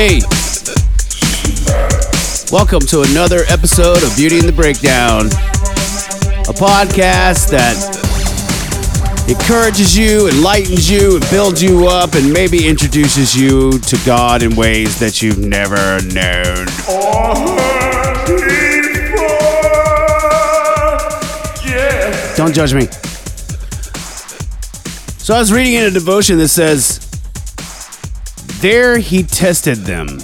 everybody. Welcome to another episode of Beauty and the Breakdown, a podcast that encourages you, enlightens you, and builds you up, and maybe introduces you to God in ways that you've never known. Don't judge me. So I was reading in a devotion that says, There he tested them.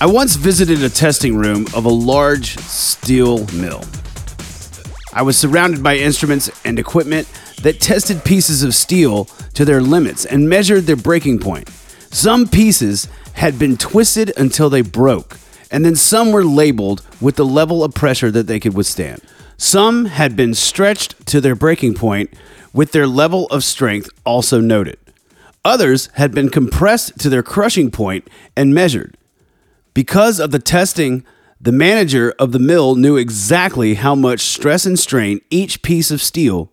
I once visited a testing room of a large steel mill. I was surrounded by instruments and equipment that tested pieces of steel to their limits and measured their breaking point. Some pieces had been twisted until they broke, and then some were labeled with the level of pressure that they could withstand. Some had been stretched to their breaking point with their level of strength also noted. Others had been compressed to their crushing point and measured. Because of the testing, the manager of the mill knew exactly how much stress and strain each piece of steel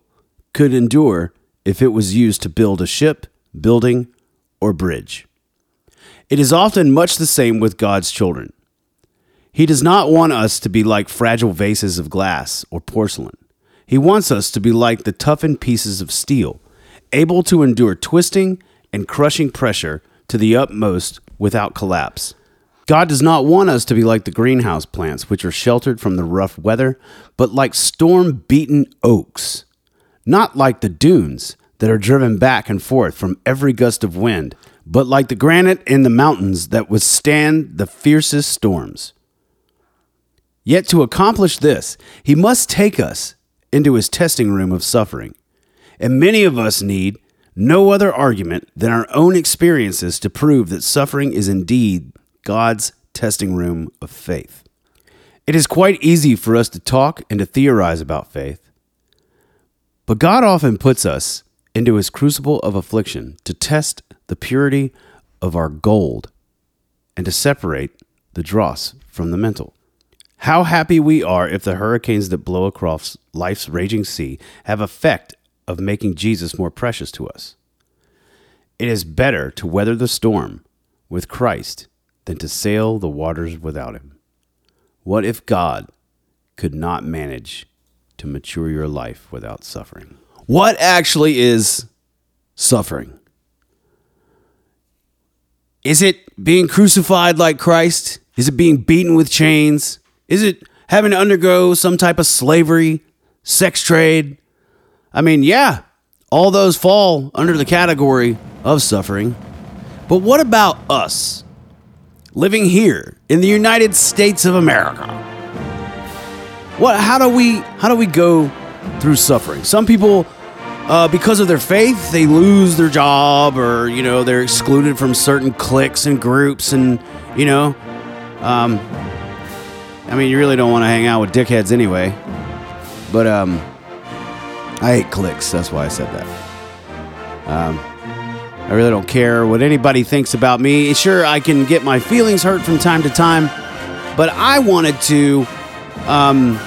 could endure if it was used to build a ship, building, or bridge. It is often much the same with God's children. He does not want us to be like fragile vases of glass or porcelain. He wants us to be like the toughened pieces of steel, able to endure twisting and crushing pressure to the utmost without collapse. God does not want us to be like the greenhouse plants, which are sheltered from the rough weather, but like storm beaten oaks, not like the dunes that are driven back and forth from every gust of wind, but like the granite in the mountains that withstand the fiercest storms. Yet to accomplish this, he must take us into his testing room of suffering. And many of us need no other argument than our own experiences to prove that suffering is indeed God's testing room of faith. It is quite easy for us to talk and to theorize about faith, but God often puts us into his crucible of affliction to test the purity of our gold and to separate the dross from the mental. How happy we are if the hurricanes that blow across life's raging sea have effect of making Jesus more precious to us. It is better to weather the storm with Christ than to sail the waters without him. What if God could not manage to mature your life without suffering? What actually is suffering? Is it being crucified like Christ? Is it being beaten with chains? Is it having to undergo some type of slavery, sex trade? I mean, yeah, all those fall under the category of suffering. But what about us living here in the United States of America? What how do we how do we go through suffering? Some people uh, because of their faith, they lose their job, or you know, they're excluded from certain cliques and groups, and you know, um, I mean, you really don't want to hang out with dickheads anyway. But um, I hate cliques. That's why I said that. Um, I really don't care what anybody thinks about me. Sure, I can get my feelings hurt from time to time, but I wanted to, um,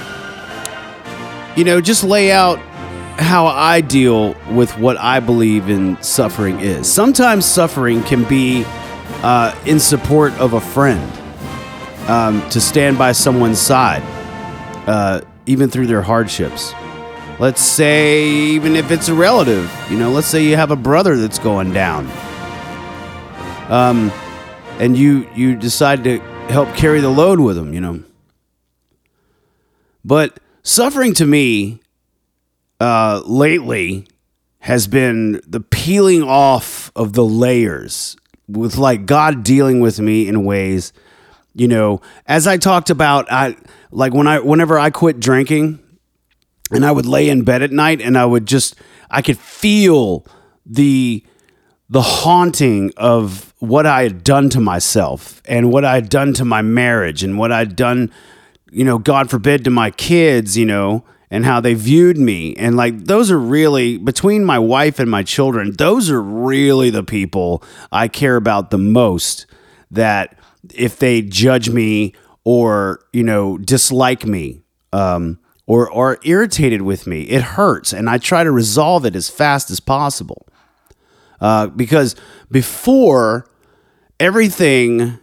you know, just lay out how I deal with what I believe in suffering is. Sometimes suffering can be uh, in support of a friend, um, to stand by someone's side, uh, even through their hardships. Let's say, even if it's a relative, you know, let's say you have a brother that's going down, um, and you you decide to help carry the load with them, you know. But suffering to me uh, lately has been the peeling off of the layers with like God dealing with me in ways, you know, as I talked about, I like when I whenever I quit drinking and I would lay in bed at night and I would just I could feel the the haunting of what I had done to myself and what I had done to my marriage and what I'd done, you know, God forbid to my kids, you know, and how they viewed me. And like, those are really, between my wife and my children, those are really the people I care about the most. That if they judge me or, you know, dislike me, um, or are irritated with me, it hurts. And I try to resolve it as fast as possible. Uh, because before everything,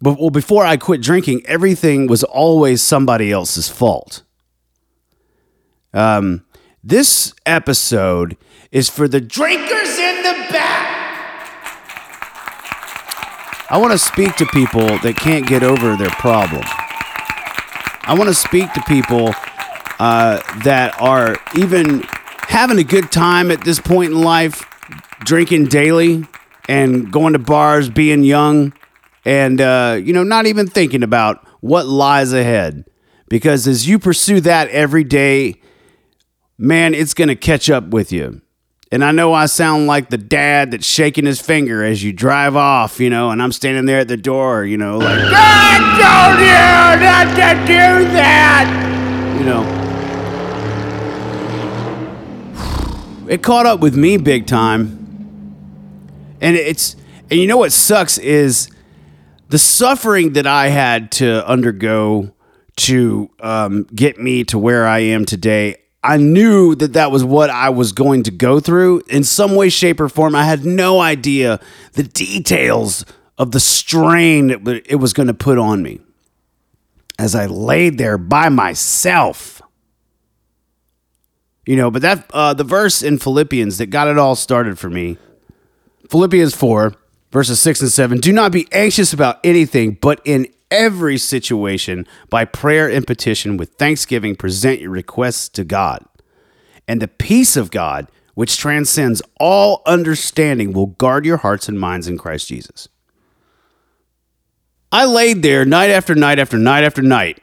well, before I quit drinking, everything was always somebody else's fault. Um, this episode is for the drinkers in the back. I want to speak to people that can't get over their problem. I want to speak to people uh, that are even having a good time at this point in life, drinking daily and going to bars, being young, and uh, you know, not even thinking about what lies ahead. Because as you pursue that every day, man, it's going to catch up with you. And I know I sound like the dad that's shaking his finger as you drive off, you know, and I'm standing there at the door, you know, like, God told you not to do that, you know. It caught up with me big time. And it's, and you know what sucks is the suffering that I had to undergo to um, get me to where I am today. I knew that that was what I was going to go through in some way, shape, or form. I had no idea the details of the strain it was going to put on me as I laid there by myself. You know, but that uh, the verse in Philippians that got it all started for me, Philippians four verses six and seven. Do not be anxious about anything, but in every situation, by prayer and petition, with thanksgiving, present your requests to God. And the peace of God, which transcends all understanding, will guard your hearts and minds in Christ Jesus. I laid there night after night after night after night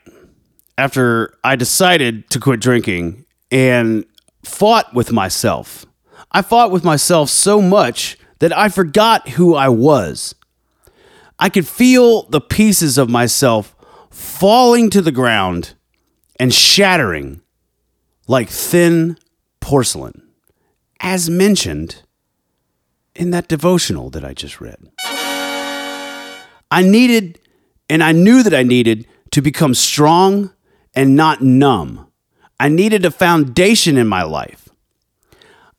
after I decided to quit drinking and fought with myself. I fought with myself so much that I forgot who I was. I could feel the pieces of myself falling to the ground and shattering like thin porcelain, as mentioned in that devotional that I just read. I needed, and I knew that I needed to become strong and not numb. I needed a foundation in my life.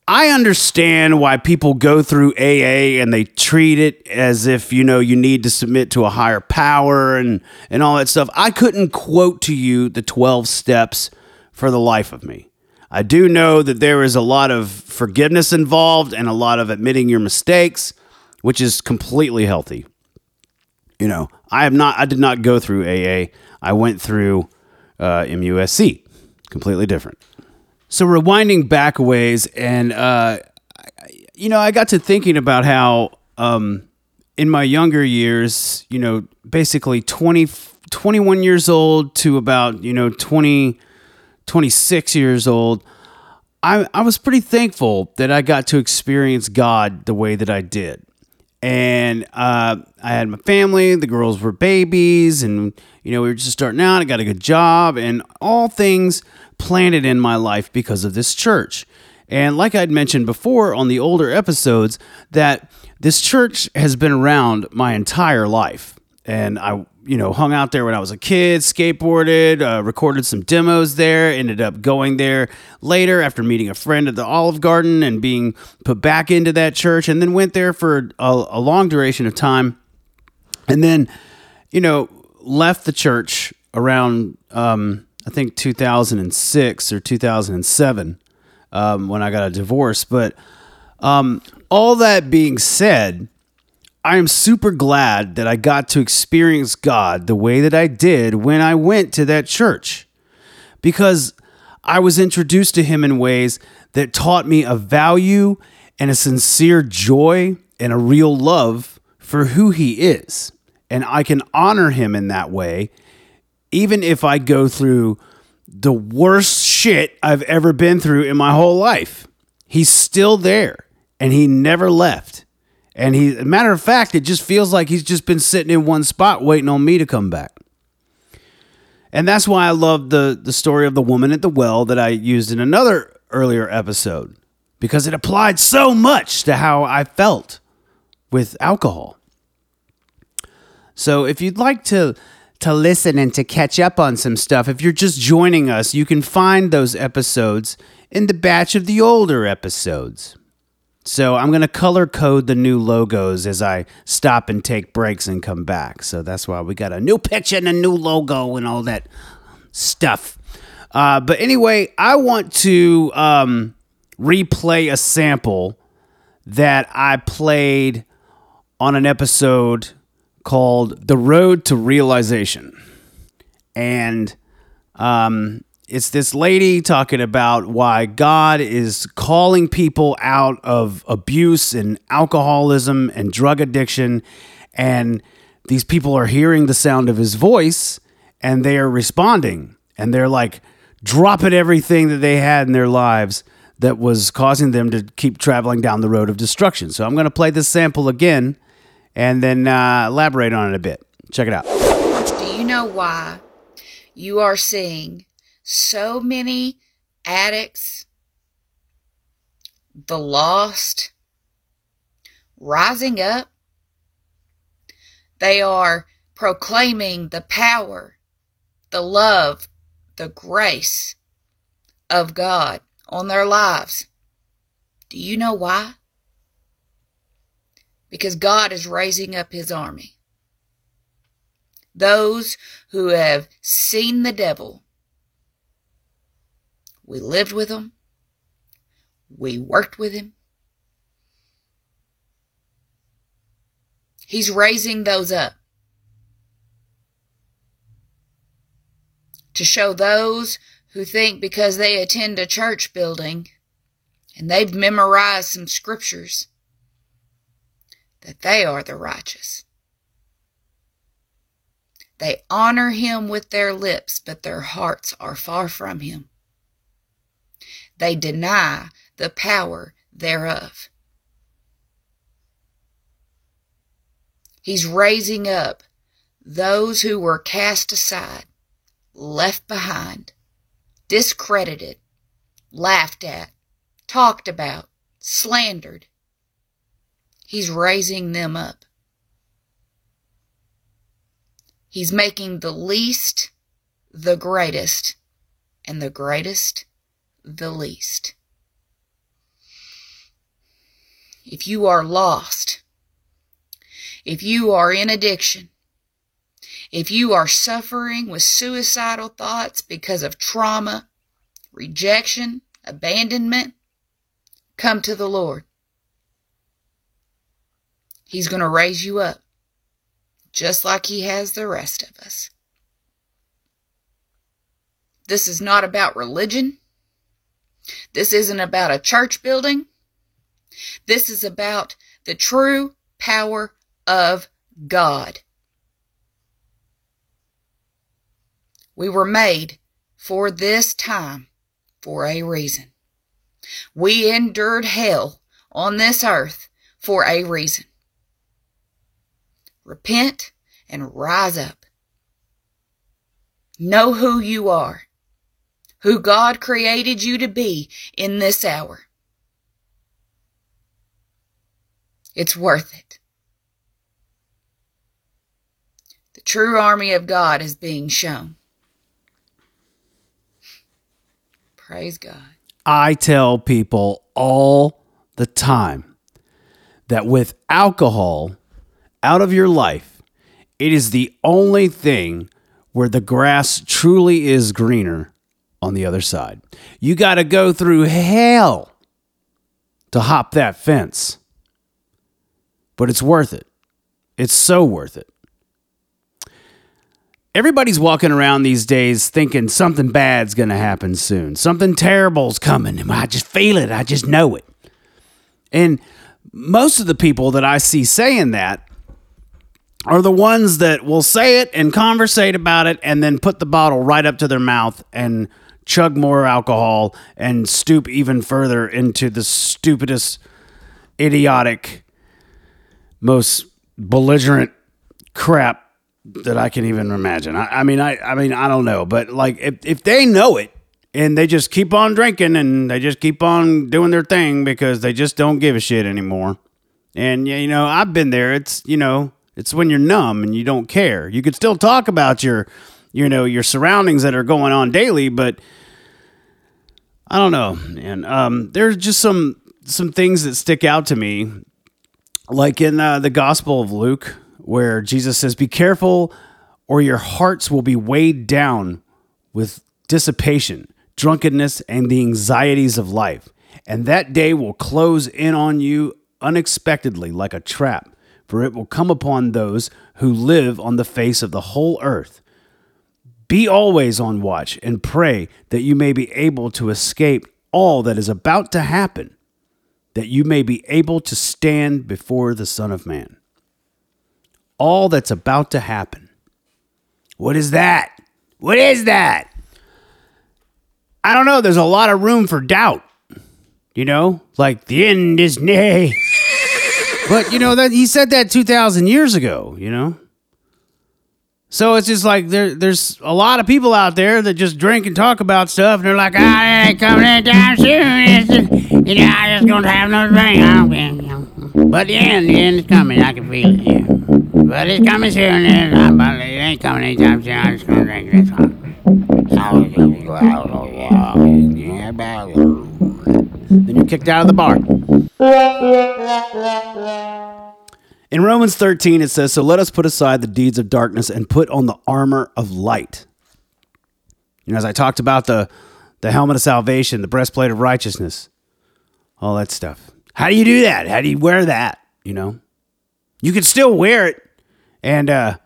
I understand why people go through AA and they treat it as if, you know, you need to submit to a higher power and, and all that stuff. I couldn't quote to you the 12 steps for the life of me. I do know that there is a lot of forgiveness involved and a lot of admitting your mistakes, which is completely healthy. You know, I have not, I did not go through AA. I went through uh, MUSC, completely different. So rewinding back a ways, and uh, you know, I got to thinking about how um, in my younger years, you know, basically 20, 21 years old to about you know 20, 26 years old. I, I was pretty thankful that I got to experience God the way that I did. And uh, I had my family, the girls were babies, and, you know, we were just starting out. I got a good job, and all things planted in my life because of this church. And like I'd mentioned before on the older episodes, that this church has been around my entire life. And I, you know, hung out there when I was a kid, skateboarded, uh, recorded some demos there, ended up going there later after meeting a friend at the Olive Garden and being put back into that church, and then went there for a, a long duration of time. And then, you know, left the church around um, I think 2006 or 2007 um, when I got a divorce. But um, all that being said, I am super glad that I got to experience God the way that I did when I went to that church because I was introduced to Him in ways that taught me a value and a sincere joy and a real love for who He is. And I can honor Him in that way even if I go through the worst shit I've ever been through in my whole life, he's still there and he never left. And he, matter of fact, it just feels like he's just been sitting in one spot waiting on me to come back. And that's why I love the the story of the woman at the well that I used in another earlier episode because it applied so much to how I felt with alcohol. So if you'd like to to listen and to catch up on some stuff. If you're just joining us, you can find those episodes in the batch of the older episodes. So I'm going to color code the new logos as I stop and take breaks and come back. So that's why we got a new picture and a new logo and all that stuff. Uh, but anyway, I want to um, replay a sample that I played on an episode called The Road to Realization. And um, it's this lady talking about why God is calling people out of abuse and alcoholism and drug addiction. And these people are hearing the sound of his voice and they are responding. And they're like dropping everything that they had in their lives that was causing them to keep traveling down the road of destruction. So I'm going to play this sample again and then uh, elaborate on it a bit. Check it out. Do you know why you are seeing so many addicts, the lost, rising up? They are proclaiming the power, the love, the grace of God on their lives. Do you know why? Because God is raising up his army. Those who have seen the devil. We lived with him. We worked with him. He's raising those up to show those who think because they attend a church building and they've memorized some scriptures that they are the righteous. They honor him with their lips, but their hearts are far from him. They deny the power thereof. He's raising up those who were cast aside, left behind, discredited, laughed at, talked about, slandered. He's raising them up. He's making the least the greatest, and the greatest the least. If you are lost, if you are in addiction, if you are suffering with suicidal thoughts because of trauma, rejection, abandonment, come to the Lord. He's going to raise you up, just like He has the rest of us. This is not about religion. This isn't about a church building. This is about the true power of God. We were made for this time for a reason. We endured hell on this earth for a reason. Repent and rise up. Know who you are, who God created you to be in this hour. It's worth it. The true army of God is being shown. Praise God. I tell people all the time that with alcohol out of your life, it is the only thing where the grass truly is greener on the other side. You got to go through hell to hop that fence. But it's worth it. It's so worth it everybody's walking around these days thinking something bad's going to happen soon. Something terrible's coming. I just feel it. I just know it. And most of the people that I see saying that are the ones that will say it and conversate about it and then put the bottle right up to their mouth and chug more alcohol and stoop even further into the stupidest, idiotic, most belligerent crap that I can even imagine. I, I, mean, I, I mean, I don't know, but like if, if they know it and they just keep on drinking and they just keep on doing their thing because they just don't give a shit anymore. And you know, I've been there. It's you know, it's when you're numb and you don't care. You could still talk about your, you know, your surroundings that are going on daily, but I don't know. And um, there's just some some things that stick out to me, like in uh, the Gospel of Luke, where Jesus says, Be careful, or your hearts will be weighed down with dissipation, drunkenness, and the anxieties of life. And that day will close in on you unexpectedly like a trap, for it will come upon those who live on the face of the whole earth. Be always on watch and pray that you may be able to escape all that is about to happen, that you may be able to stand before the Son of Man. All that's about to happen. What is that? What is that? I don't know. There's a lot of room for doubt. You know, like the end is near. but you know that he said that 2,000 years ago. You know, so it's just like there, there's a lot of people out there that just drink and talk about stuff, and they're like, "Ah, it ain't coming anytime soon. It's just, you know, I just gonna have no drink." I don't care. But the end, the end is coming. I can feel it. Yeah. But it's coming soon, and I'm about it ain't coming anytime soon. I'm just gonna drink this one. Then you're kicked out of the bar. In Romans 13, it says, So let us put aside the deeds of darkness and put on the armor of light. You know, as I talked about the, the helmet of salvation, the breastplate of righteousness, all that stuff. How do you do that? How do you wear that? You know, you can still wear it and uh,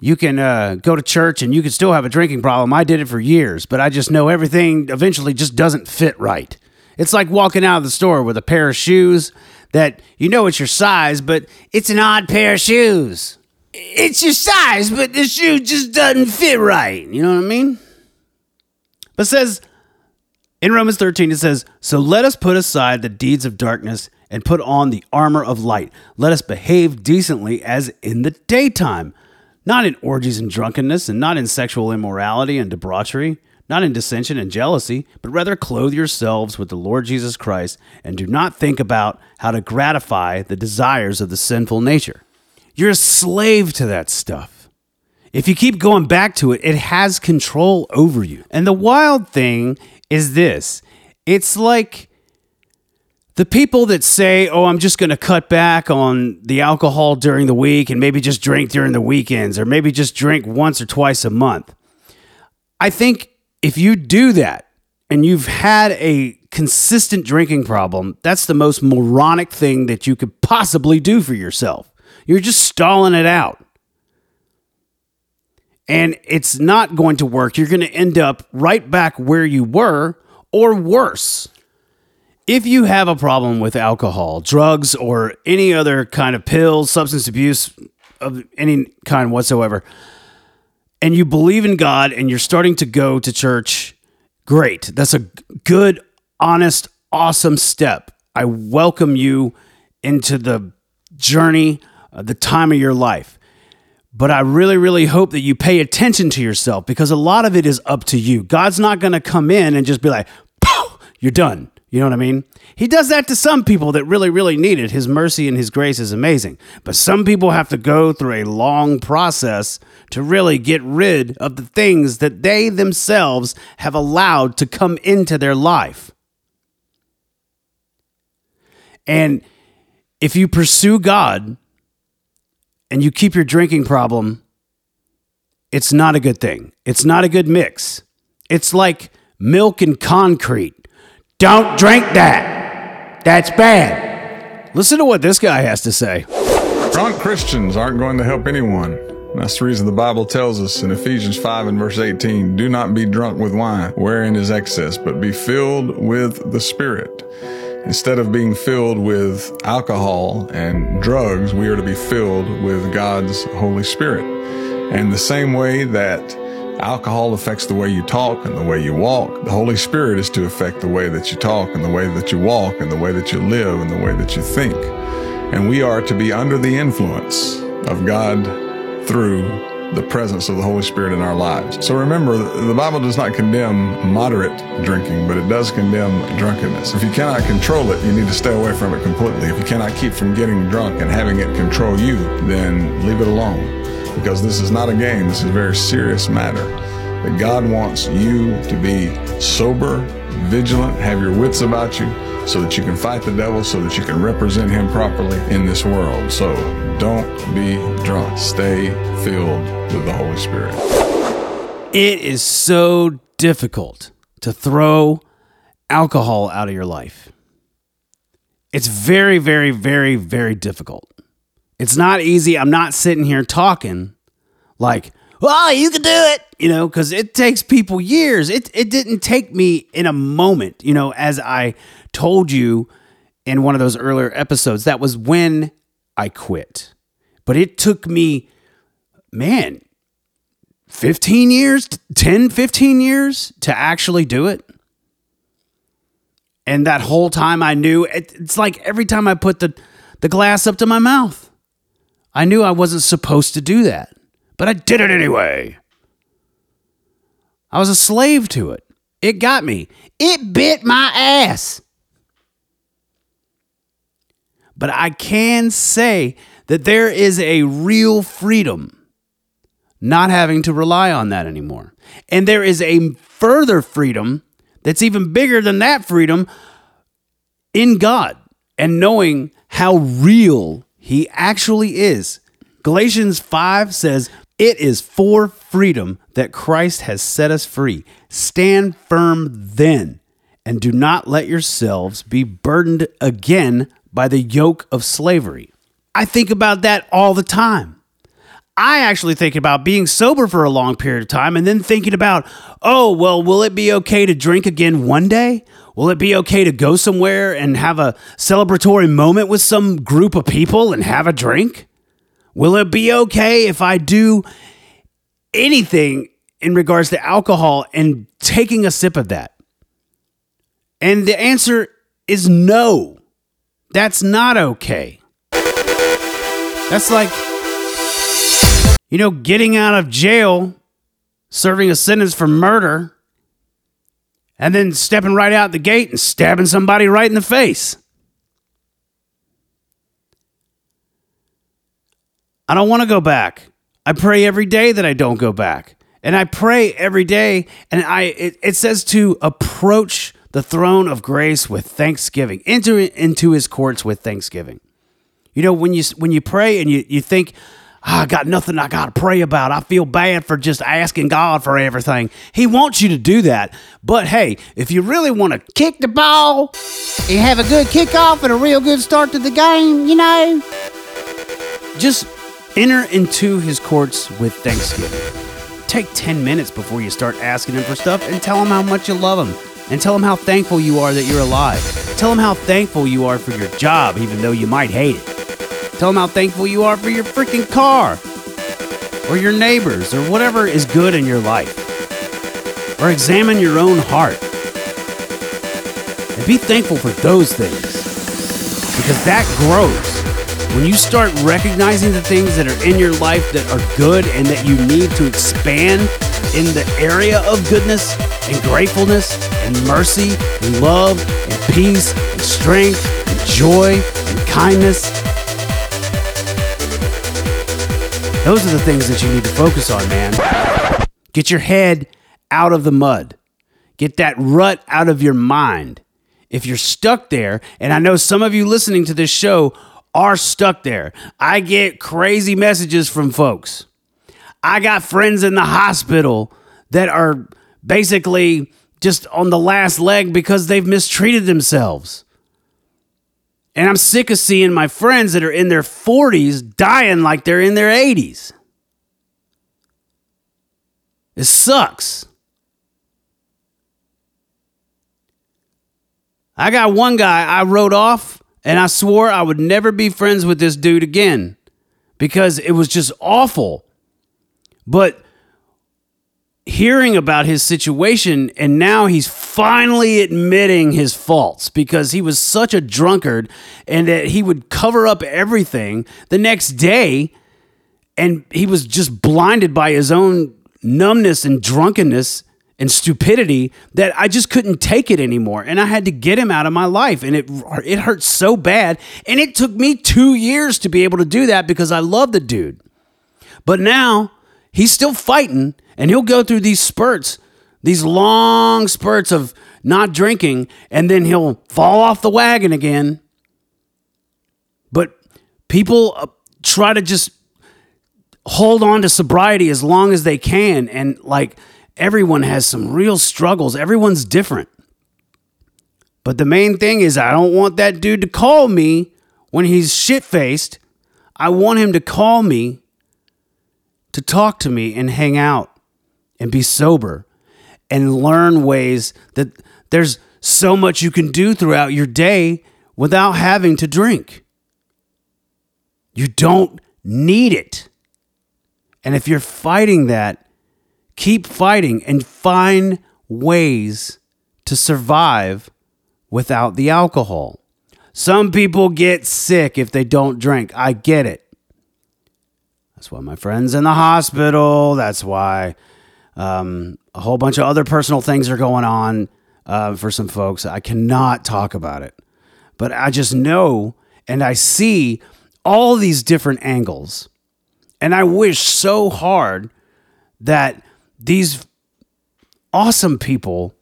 you can uh, go to church and you can still have a drinking problem. I did it for years, but I just know everything eventually just doesn't fit right. It's like walking out of the store with a pair of shoes that you know it's your size, but it's an odd pair of shoes. It's your size, but the shoe just doesn't fit right. You know what I mean? But it says in Romans 13, it says, So let us put aside the deeds of darkness and put on the armor of light. Let us behave decently as in the daytime, not in orgies and drunkenness, and not in sexual immorality and debauchery, not in dissension and jealousy, but rather clothe yourselves with the Lord Jesus Christ, and do not think about how to gratify the desires of the sinful nature. You're a slave to that stuff. If you keep going back to it, it has control over you. And the wild thing is this it's like the people that say, oh, I'm just going to cut back on the alcohol during the week and maybe just drink during the weekends or maybe just drink once or twice a month. I think if you do that and you've had a consistent drinking problem, that's the most moronic thing that you could possibly do for yourself. You're just stalling it out. And it's not going to work. You're going to end up right back where you were or worse. If you have a problem with alcohol, drugs, or any other kind of pills, substance abuse of any kind whatsoever, and you believe in God and you're starting to go to church, great. That's a good, honest, awesome step. I welcome you into the journey, uh, the time of your life. But I really, really hope that you pay attention to yourself because a lot of it is up to you. God's not going to come in and just be like, you're done. You know what I mean? He does that to some people that really, really need it. His mercy and His grace is amazing. But some people have to go through a long process to really get rid of the things that they themselves have allowed to come into their life. And if you pursue God and you keep your drinking problem, it's not a good thing. It's not a good mix. It's like milk and concrete. Don't drink that. That's bad. Listen to what this guy has to say. Drunk Christians aren't going to help anyone. That's the reason the Bible tells us in Ephesians 5 and verse 18 do not be drunk with wine, wherein is excess, but be filled with the Spirit. Instead of being filled with alcohol and drugs, we are to be filled with God's Holy Spirit. And the same way that Alcohol affects the way you talk and the way you walk. The Holy Spirit is to affect the way that you talk and the way that you walk and the way that you live and the way that you think. And we are to be under the influence of God through the presence of the Holy Spirit in our lives. So remember, the Bible does not condemn moderate drinking, but it does condemn drunkenness. If you cannot control it, you need to stay away from it completely. If you cannot keep from getting drunk and having it control you, then leave it alone because this is not a game. This is a very serious matter. That God wants you to be sober vigilant, have your wits about you so that you can fight the devil, so that you can represent him properly in this world. So don't be drunk. Stay filled with the Holy Spirit. It is so difficult to throw alcohol out of your life. It's very, very, very, very difficult. It's not easy. I'm not sitting here talking like, well, you can do it, you know, because it takes people years. It, it didn't take me in a moment, you know, as I told you in one of those earlier episodes. That was when I quit. But it took me, man, 15 years, 10, 15 years to actually do it. And that whole time I knew it, it's like every time I put the, the glass up to my mouth, I knew I wasn't supposed to do that, but I did it anyway. I was a slave to it. It got me. It bit my ass. But I can say that there is a real freedom not having to rely on that anymore. And there is a further freedom that's even bigger than that freedom in God and knowing how real He actually is. Galatians 5 says, It is for freedom that Christ has set us free. Stand firm then, and do not let yourselves be burdened again by the yoke of slavery. I think about that all the time. I actually think about being sober for a long period of time and then thinking about, oh, well, will it be okay to drink again one day? Will it be okay to go somewhere and have a celebratory moment with some group of people and have a drink? Will it be okay if I do anything in regards to alcohol and taking a sip of that? And the answer is no. That's not okay. That's like you know, getting out of jail, serving a sentence for murder, and then stepping right out the gate and stabbing somebody right in the face. I don't want to go back. I pray every day that I don't go back. And I pray every day, and I it, it says to approach the throne of grace with thanksgiving. Enter into his courts with thanksgiving. You know, when you when you pray and you, you think, I got nothing I got to pray about. I feel bad for just asking God for everything. He wants you to do that. But hey, if you really want to kick the ball and have a good kickoff and a real good start to the game, you know, just enter into his courts with thanksgiving. Take 10 minutes before you start asking him for stuff and tell him how much you love him. And tell him how thankful you are that you're alive. Tell him how thankful you are for your job, even though you might hate it. Tell them how thankful you are for your freaking car or your neighbors or whatever is good in your life. Or examine your own heart. And be thankful for those things because that grows. When you start recognizing the things that are in your life that are good and that you need to expand in the area of goodness and gratefulness and mercy and love and peace and strength and joy and kindness Those are the things that you need to focus on, man. Get your head out of the mud. Get that rut out of your mind. If you're stuck there, and I know some of you listening to this show are stuck there, I get crazy messages from folks. I got friends in the hospital that are basically just on the last leg because they've mistreated themselves. And I'm sick of seeing my friends that are in their 40s dying like they're in their 80s. It sucks. I got one guy I wrote off and I swore I would never be friends with this dude again because it was just awful. But hearing about his situation and now he's finally admitting his faults because he was such a drunkard and that he would cover up everything the next day and he was just blinded by his own numbness and drunkenness and stupidity that I just couldn't take it anymore and I had to get him out of my life and it it hurt so bad and it took me 2 years to be able to do that because I love the dude. But now he's still fighting and he'll go through these spurts these long spurts of not drinking, and then he'll fall off the wagon again. But people uh, try to just hold on to sobriety as long as they can. And like everyone has some real struggles, everyone's different. But the main thing is, I don't want that dude to call me when he's shit faced. I want him to call me to talk to me and hang out and be sober and learn ways that there's so much you can do throughout your day without having to drink. You don't need it. And if you're fighting that, keep fighting and find ways to survive without the alcohol. Some people get sick if they don't drink. I get it. That's why my friend's in the hospital. That's why um, a whole bunch of other personal things are going on uh, for some folks. I cannot talk about it. But I just know and I see all these different angles. And I wish so hard that these awesome people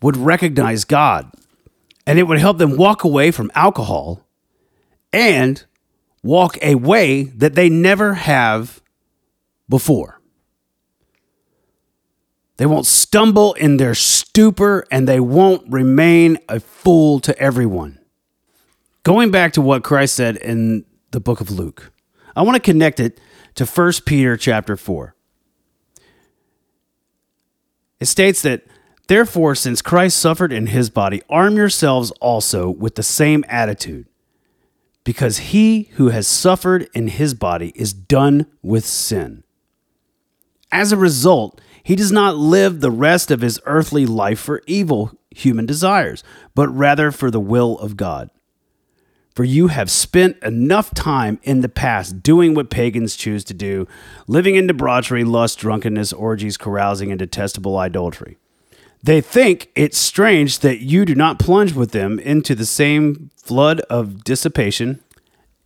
would recognize God and it would help them walk away from alcohol and walk a way that they never have before. They won't stumble in their stupor and they won't remain a fool to everyone. Going back to what Christ said in the book of Luke, I want to connect it to 1 Peter chapter 4. It states that Therefore, since Christ suffered in his body, arm yourselves also with the same attitude, because he who has suffered in his body is done with sin. As a result, he does not live the rest of his earthly life for evil human desires, but rather for the will of God. For you have spent enough time in the past doing what pagans choose to do, living in debauchery, lust, drunkenness, orgies, carousing, and detestable idolatry. They think it's strange that you do not plunge with them into the same flood of dissipation,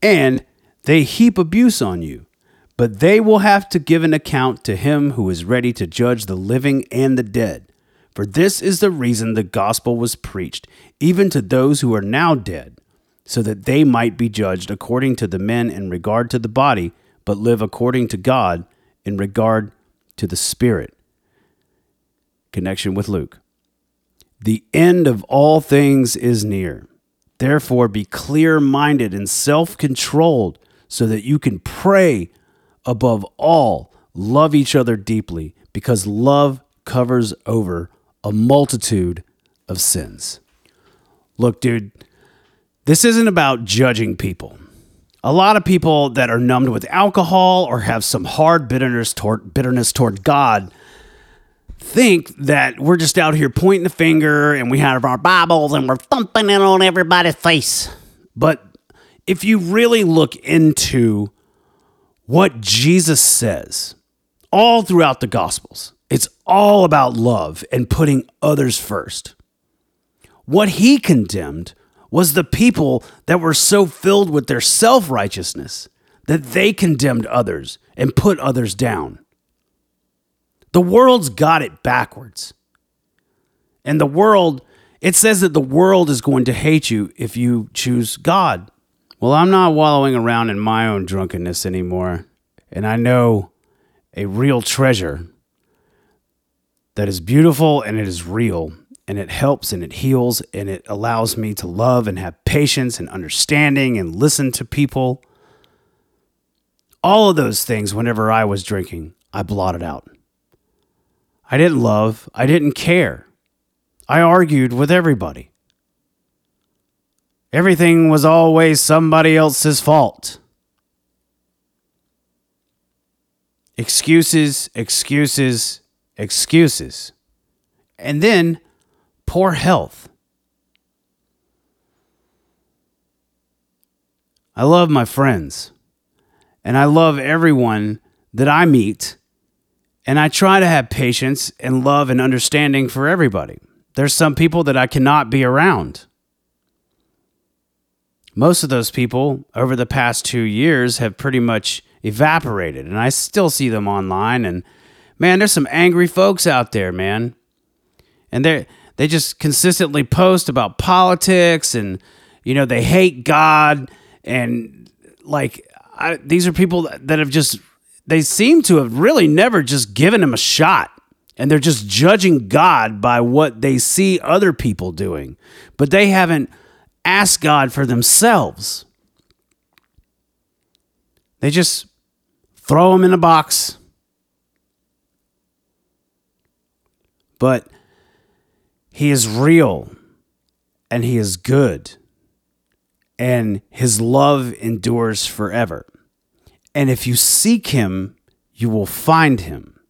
and they heap abuse on you. But they will have to give an account to him who is ready to judge the living and the dead. For this is the reason the gospel was preached, even to those who are now dead, so that they might be judged according to the men in regard to the body, but live according to God in regard to the spirit connection with Luke. The end of all things is near. Therefore, be clear minded and self controlled so that you can pray above all, love each other deeply, because love covers over a multitude of sins. Look, dude, this isn't about judging people. A lot of people that are numbed with alcohol or have some hard bitterness toward, bitterness toward God think that we're just out here pointing the finger and we have our Bibles and we're thumping it on everybody's face. But if you really look into what Jesus says all throughout the Gospels, it's all about love and putting others first. What he condemned was the people that were so filled with their self righteousness that they condemned others and put others down. The world's got it backwards. And the world, it says that the world is going to hate you if you choose God. Well, I'm not wallowing around in my own drunkenness anymore. And I know a real treasure that is beautiful and it is real and it helps and it heals and it allows me to love and have patience and understanding and listen to people. All of those things, whenever I was drinking, I blotted out. I didn't love. I didn't care. I argued with everybody. Everything was always somebody else's fault. Excuses, excuses, excuses. And then poor health. I love my friends, and I love everyone that I meet and I try to have patience and love and understanding for everybody. There's some people that I cannot be around. Most of those people over the past two years have pretty much evaporated, and I still see them online. And man, there's some angry folks out there, man. and they they just consistently post about politics and you know they hate God and like I, these are people that have just they seem to have really never just given him a shot and they're just judging God by what they see other people doing but they haven't asked God for themselves they just throw them in a box but he is real and he is good and his love endures forever. And if you seek him, you will find him.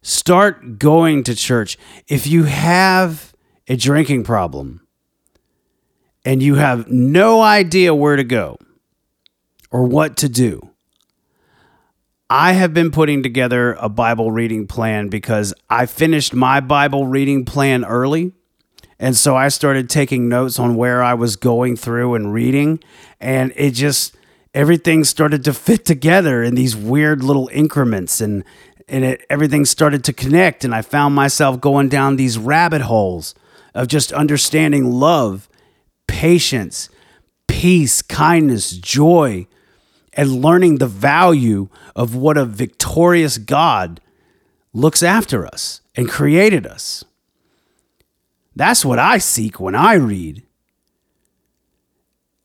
Start going to church. If you have a drinking problem and you have no idea where to go or what to do, I have been putting together a Bible reading plan because I finished my Bible reading plan early. And so I started taking notes on where I was going through and reading. And it just, everything started to fit together in these weird little increments. And, and it, everything started to connect. And I found myself going down these rabbit holes of just understanding love, patience, peace, kindness, joy and learning the value of what a victorious God looks after us and created us. That's what I seek when I read.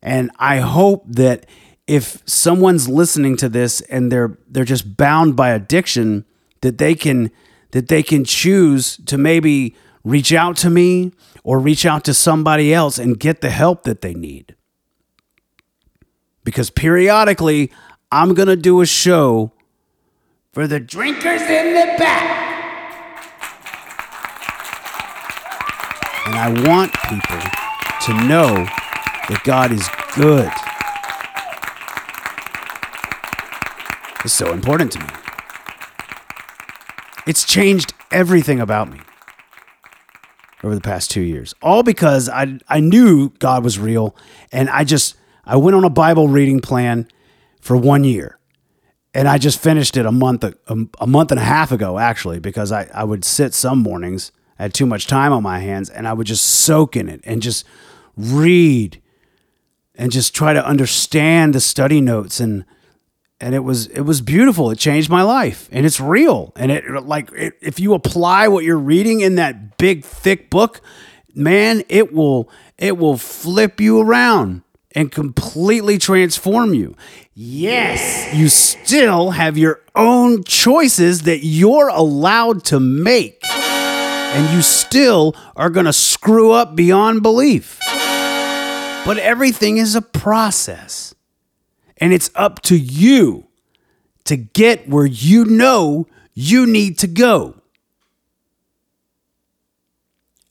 And I hope that if someone's listening to this and they're they're just bound by addiction that they can that they can choose to maybe reach out to me or reach out to somebody else and get the help that they need because periodically I'm going to do a show for the drinkers in the back. And I want people to know that God is good. It's so important to me. It's changed everything about me over the past two years. All because I, I knew God was real and I just I went on a Bible reading plan for one year. And I just finished it a month a, a month and a half ago, actually, because I, I would sit some mornings, I had too much time on my hands, and I would just soak in it and just read and just try to understand the study notes and and it was it was beautiful it changed my life and it's real and it like it, if you apply what you're reading in that big thick book man it will it will flip you around and completely transform you. Yes, you still have your own choices that you're allowed to make. And you still are going to screw up beyond belief. But everything is a process. And it's up to you to get where you know you need to go.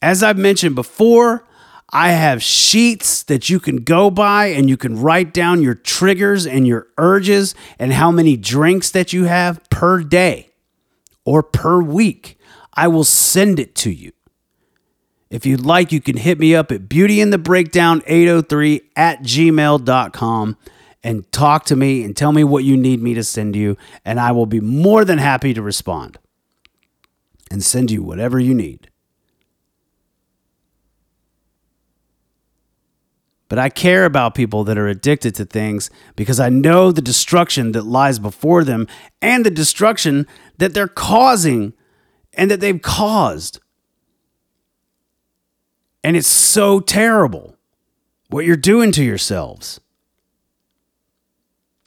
As I've mentioned before, I have sheets that you can go by and you can write down your triggers and your urges and how many drinks that you have per day or per week. I will send it to you. If you'd like, you can hit me up at beautyinthebreakdown803 at gmail.com and talk to me and tell me what you need me to send you, and I will be more than happy to respond and send you whatever you need. But I care about people that are addicted to things because I know the destruction that lies before them and the destruction that they're causing and that they've caused. And it's so terrible what you're doing to yourselves.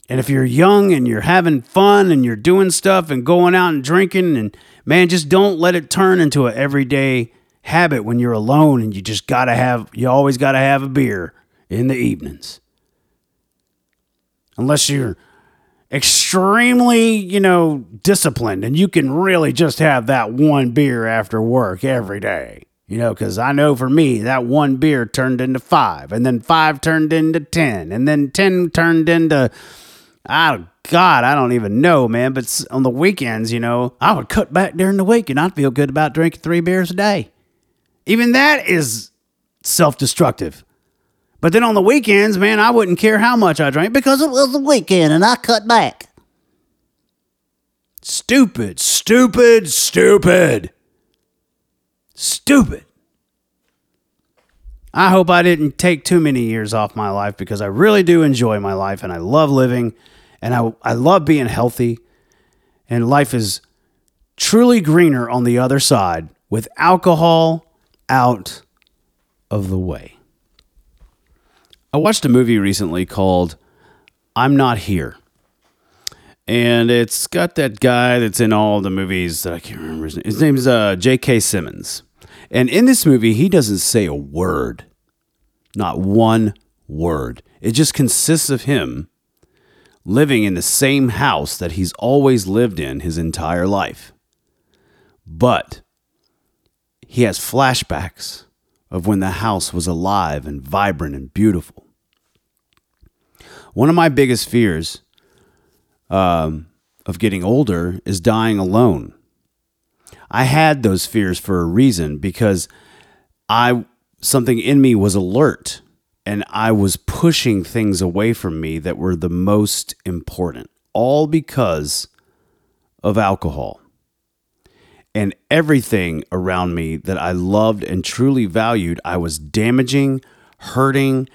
And if you're young and you're having fun and you're doing stuff and going out and drinking, and man, just don't let it turn into an everyday habit when you're alone and you just gotta have, you always gotta have a beer in the evenings. Unless you're extremely, you know, disciplined and you can really just have that one beer after work every day. You know, because I know for me, that one beer turned into five, and then five turned into 10, and then 10 turned into, oh, God, I don't even know, man. But on the weekends, you know, I would cut back during the week and I'd feel good about drinking three beers a day. Even that is self destructive. But then on the weekends, man, I wouldn't care how much I drank because it was the weekend and I cut back. Stupid, stupid, stupid. Stupid. I hope I didn't take too many years off my life because I really do enjoy my life and I love living and I, I love being healthy. And life is truly greener on the other side with alcohol out of the way. I watched a movie recently called I'm Not Here. And it's got that guy that's in all the movies that I can't remember his name. His name's uh, J.K. Simmons. And in this movie, he doesn't say a word, not one word. It just consists of him living in the same house that he's always lived in his entire life. But he has flashbacks of when the house was alive and vibrant and beautiful. One of my biggest fears um, of getting older is dying alone. I had those fears for a reason because I something in me was alert and I was pushing things away from me that were the most important, all because of alcohol. And everything around me that I loved and truly valued, I was damaging, hurting,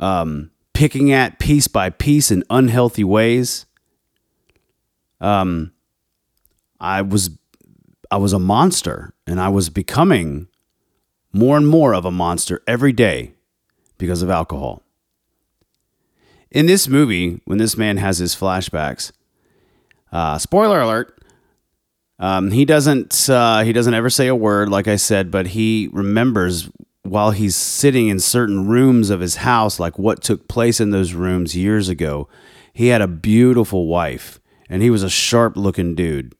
um, picking at piece by piece in unhealthy ways. Um, I was I was a monster and I was becoming more and more of a monster every day because of alcohol. In this movie, when this man has his flashbacks, uh, spoiler alert, um, he doesn't uh, he doesn't ever say a word, like I said, but he remembers while he's sitting in certain rooms of his house, like what took place in those rooms years ago. He had a beautiful wife, and he was a sharp looking dude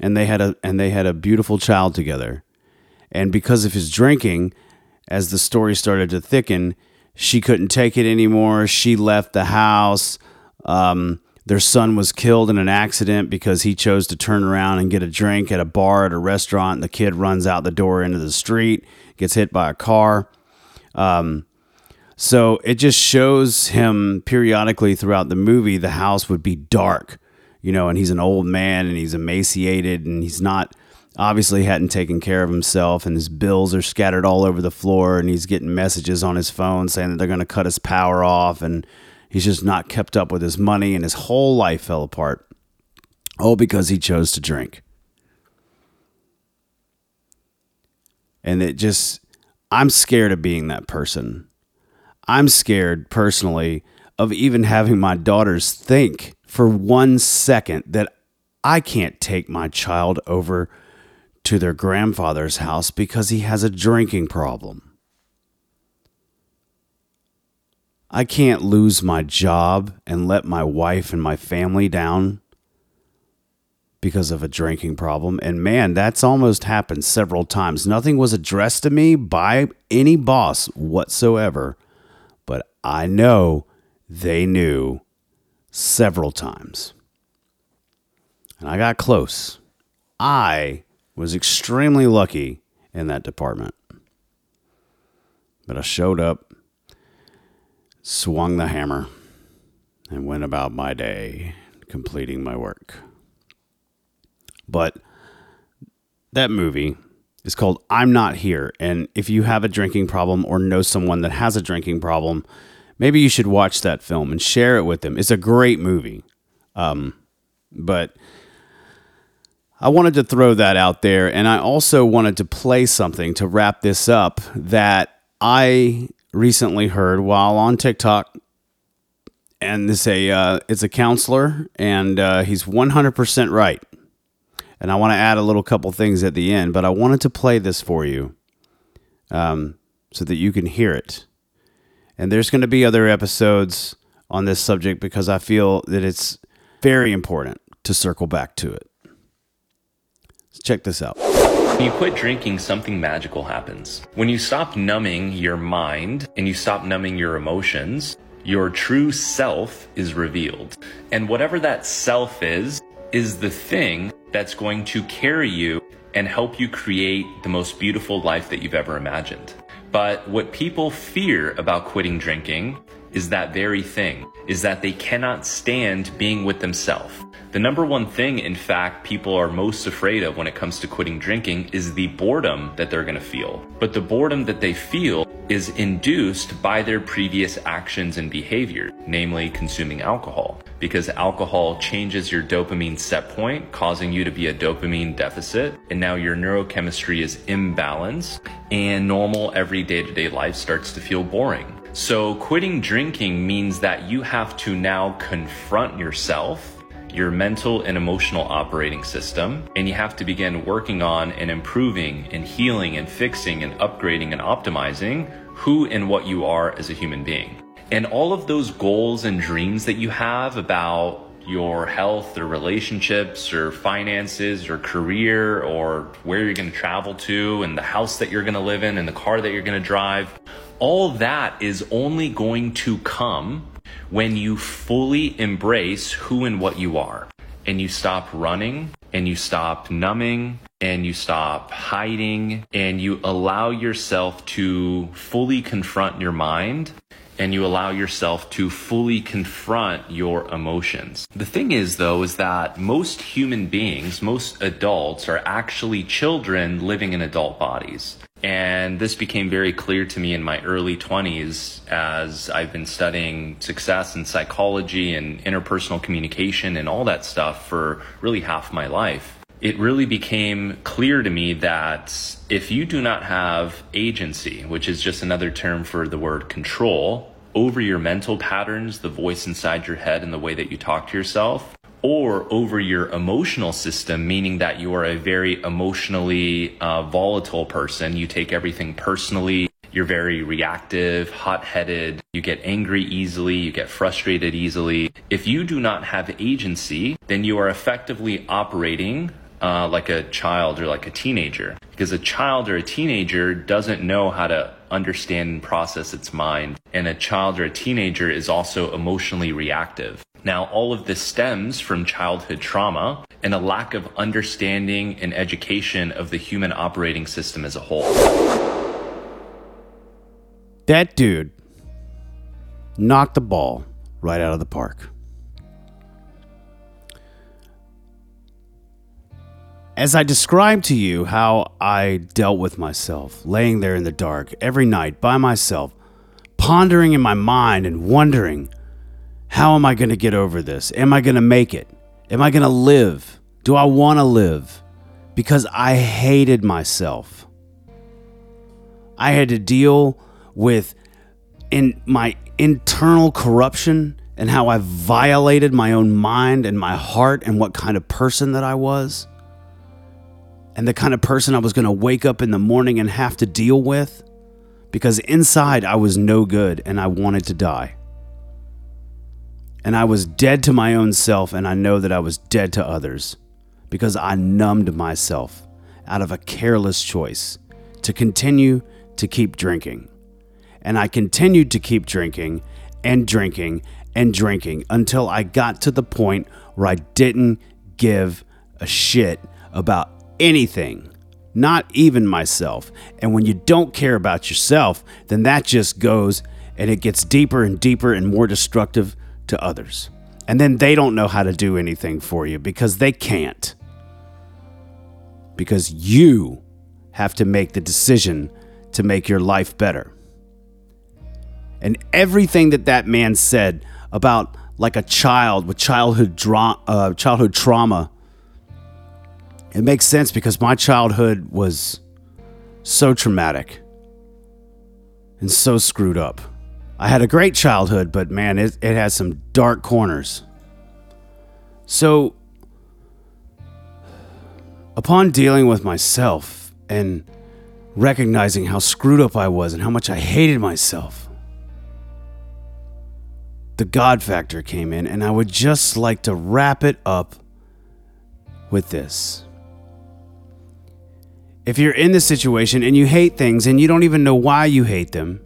and they had a and they had a beautiful child together. And because of his drinking, as the story started to thicken, she couldn't take it anymore. She left the house. Um, their son was killed in an accident because he chose to turn around and get a drink at a bar at a restaurant. And the kid runs out the door into the street, gets hit by a car. Um, so it just shows him periodically throughout the movie, the house would be dark you know, and he's an old man and he's emaciated and he's not obviously hadn't taken care of himself and his bills are scattered all over the floor and he's getting messages on his phone saying that they're going to cut his power off and he's just not kept up with his money and his whole life fell apart. All because he chose to drink. And it just i'm scared of being that person. I'm scared personally of even having my daughters think for one second that I can't take my child over to their grandfather's house because he has a drinking problem. I can't lose my job and let my wife and my family down because of a drinking problem. And man, that's almost happened several times. Nothing was addressed to me by any boss whatsoever, but I know they knew several times. And I got close. I was extremely lucky in that department. But I showed up, swung the hammer, and went about my day completing my work. But that movie is called I'm Not Here. And if you have a drinking problem or know someone that has a drinking problem, maybe you should watch that film and share it with them. It's a great movie. Um, but I wanted to throw that out there. And I also wanted to play something to wrap this up that I recently heard while on TikTok. And this a uh, it's a counselor, and uh, he's 100% right. And I want to add a little couple things at the end, but I wanted to play this for you um, so that you can hear it. And there's going to be other episodes on this subject because I feel that it's very important to circle back to it. Check this out. When you quit drinking, something magical happens. When you stop numbing your mind and you stop numbing your emotions, your true self is revealed. And whatever that self is, is the thing that's going to carry you and help you create the most beautiful life that you've ever imagined. But what people fear about quitting drinking is that very thing, is that they cannot stand being with themselves. The number one thing, in fact, people are most afraid of when it comes to quitting drinking is the boredom that they're going to feel. But the boredom that they feel is induced by their previous actions and behavior, namely consuming alcohol. Because alcohol changes your dopamine set point, causing you to be a dopamine deficit, and now your neurochemistry is imbalanced, and normal every day to day life starts to feel boring. So, quitting drinking means that you have to now confront yourself your mental and emotional operating system, and you have to begin working on and improving and healing and fixing and upgrading and optimizing who and what you are as a human being. And all of those goals and dreams that you have about your health or relationships or finances or career or where you're going to travel to and the house that you're going to live in and the car that you're going to drive, all that is only going to come when you fully embrace who and what you are and you stop running and you stop numbing and you stop hiding and you allow yourself to fully confront your mind and you allow yourself to fully confront your emotions. The thing is though is that most human beings, most adults are actually children living in adult bodies. And this became very clear to me in my early 20s as I've been studying success and psychology and interpersonal communication and all that stuff for really half my life. It really became clear to me that if you do not have agency, which is just another term for the word control, over your mental patterns, the voice inside your head, and the way that you talk to yourself, or over your emotional system, meaning that you are a very emotionally uh, volatile person. You take everything personally. You're very reactive, hot headed. You get angry easily. You get frustrated easily. If you do not have agency, then you are effectively operating uh, like a child or like a teenager. Because a child or a teenager doesn't know how to understand and process its mind. And a child or a teenager is also emotionally reactive. Now, all of this stems from childhood trauma and a lack of understanding and education of the human operating system as a whole. That dude knocked the ball right out of the park. As I described to you how I dealt with myself, laying there in the dark every night by myself, pondering in my mind and wondering, how am I going to get over this? Am I going to make it? Am I going to live? Do I want to live? Because I hated myself. I had to deal with in my internal corruption and how I violated my own mind and my heart and what kind of person that I was and the kind of person I was going to wake up in the morning and have to deal with because inside I was no good and I wanted to die. And I was dead to my own self, and I know that I was dead to others because I numbed myself out of a careless choice to continue to keep drinking. And I continued to keep drinking and drinking and drinking until I got to the point where I didn't give a shit about anything, not even myself. And when you don't care about yourself, then that just goes and it gets deeper and deeper and more destructive to others. And then they don't know how to do anything for you because they can't. Because you have to make the decision to make your life better. And everything that that man said about like a child with childhood dra- uh, childhood trauma it makes sense because my childhood was so traumatic and so screwed up. I had a great childhood, but man, it, it has some dark corners. So, upon dealing with myself and recognizing how screwed up I was and how much I hated myself, the God factor came in, and I would just like to wrap it up with this if you're in this situation and you hate things and you don't even know why you hate them,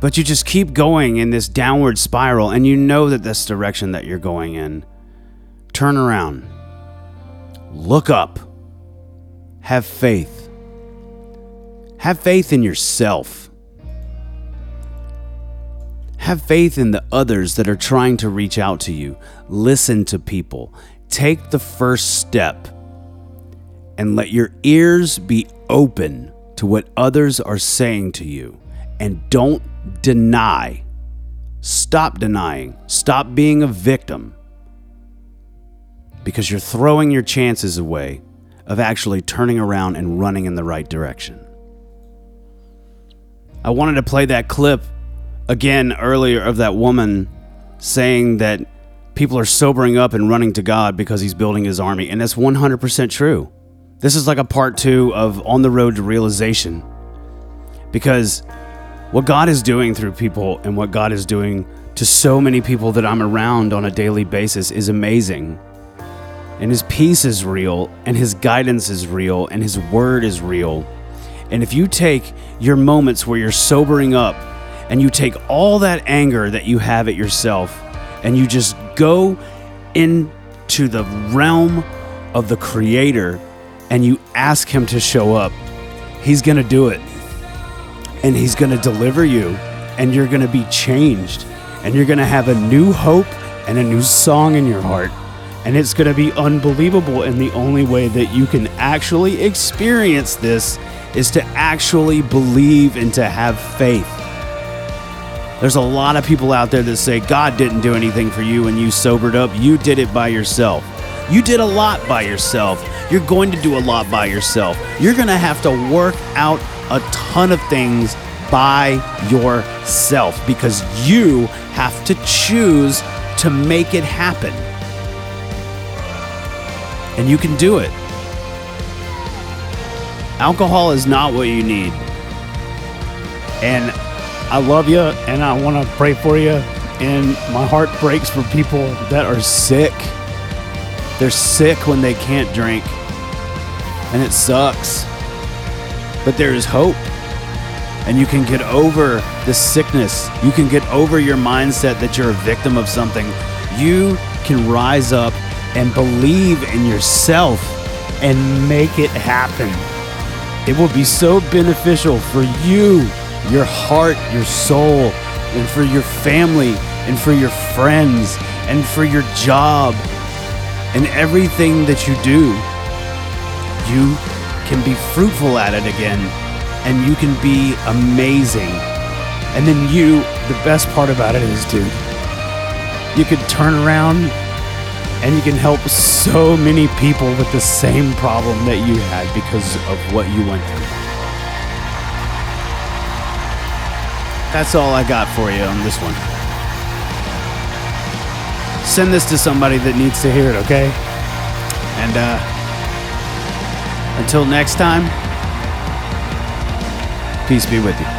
but you just keep going in this downward spiral and you know that this direction that you're going in, turn around, look up, have faith, have faith in yourself. Have faith in the others that are trying to reach out to you. Listen to people. Take the first step and let your ears be open to what others are saying to you. And don't deny. Stop denying. Stop being a victim because you're throwing your chances away of actually turning around and running in the right direction. I wanted to play that clip again earlier of that woman saying that people are sobering up and running to God because he's building his army, and that's 100% true. This is like a part two of On the Road to Realization because what God is doing through people and what God is doing to so many people that I'm around on a daily basis is amazing. And His peace is real, and His guidance is real, and His word is real. And if you take your moments where you're sobering up and you take all that anger that you have at yourself and you just go into the realm of the Creator and you ask Him to show up, He's going to do it. And He's going to deliver you, and you're going to be changed, and you're going to have a new hope and a new song in your heart. And it's going to be unbelievable. And the only way that you can actually experience this is to actually believe and to have faith. There's a lot of people out there that say God didn't do anything for you and you sobered up. You did it by yourself. You did a lot by yourself. You're going to do a lot by yourself. You're going to have to work out a ton of things by yourself because you have to choose to make it happen. And you can do it. Alcohol is not what you need. And I love you and I want to pray for you. And my heart breaks for people that are sick. They're sick when they can't drink. And it sucks. But there is hope. And you can get over the sickness. You can get over your mindset that you're a victim of something. You can rise up and believe in yourself and make it happen. It will be so beneficial for you, your heart, your soul, and for your family, and for your friends, and for your job, and everything that you do. You can be fruitful at it again, and you can be amazing. And then you, the best part about it is, dude, you could turn around and you can help so many people with the same problem that you had because of what you went through. That's all I got for you on this one. Send this to somebody that needs to hear it, okay? And uh, until next time, peace be with you.